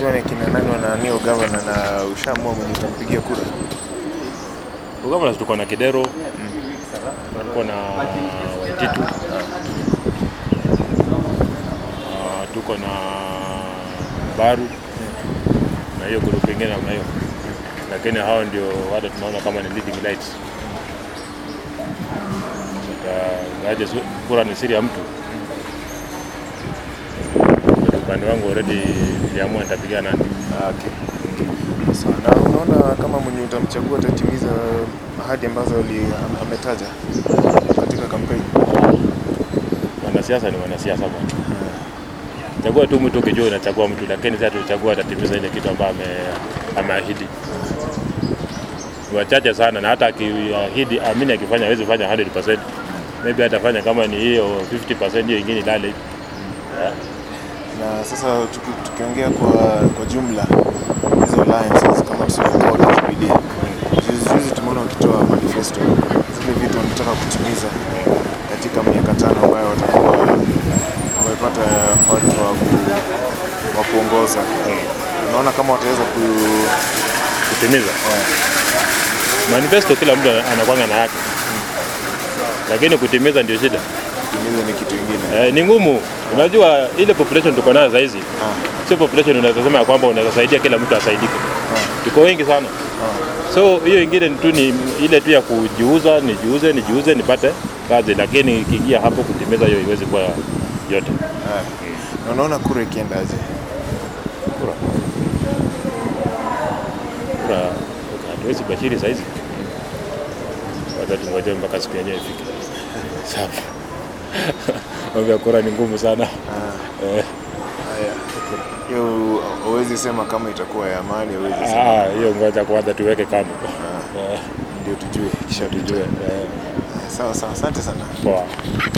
ni kina nani wananio gavana na ushaamua mwenye utampigia kura? Ugavana tuko na Kidero, tuko na Waititu, Ah, tuko na Baru na hiyo grupu ingine namna hiyo, lakini hao ndio wale tunaona kama ni leading lights. Kura ni siri ya mtu. Upande wangu already niliamua. Ah, Okay. Sawa. Na unaona kama mwenye utamchagua atatimiza ahadi ambazo ametaja katika kampeni? Wanasiasa ni wanasiasa bwana. Chagua tu mtu ukijua unachagua mtu, lakini sasa tuchagua atatimiza ile kitu ambayo ameahidi. Ni wachache sana, na hata akiahidi, amini akifanya hawezi fanya 100%. Maybe atafanya kama ni hiyo 50%, hiyo ingine ilale. Yeah. Na sasa tuki, tukiongea kwa, kwa jumla hizo alliances kama Jubilee, juzi tumeona wakitoa manifesto. Zile vitu wanataka kutimiza katika miaka tano ambayo watakuwa wamepata watu wa ku- wa kuongoza. Unaona kama wataweza ku Kutimiza? Manifesto, kila mtu anakwanga na yake, lakini kutimiza ndio shida. Kutimiza ni kitu kingine. Eh, ni ngumu. Unajua ile population tuko nayo saizi Ah, sio population unaweza sema ya kwamba unaweza saidia kila mtu asaidike. ah, Tuko wengi sana. ah. So hiyo ingine tu ni ile tu ya kujiuza, nijiuze, nijiuze nipate kazi, lakini ikiingia hapo kutimiza hiyo iwezi kuwa yote. Ah. Na unaona kura ikiendaje? Kura kura hatuwezi bashiri saizi, wacha tungoje mpaka siku yenyewe ifike. Sawa. Mambo ya kura ni ngumu sana Ah, eh. Hiyo huwezi sema kama itakuwa ya amani, huwezi sema. Ah, hiyo ngoja kwanza tuweke kando Ah, eh, ndio tujue kisha tujue tujue. eh, Sawa sawa, asante sana. poa.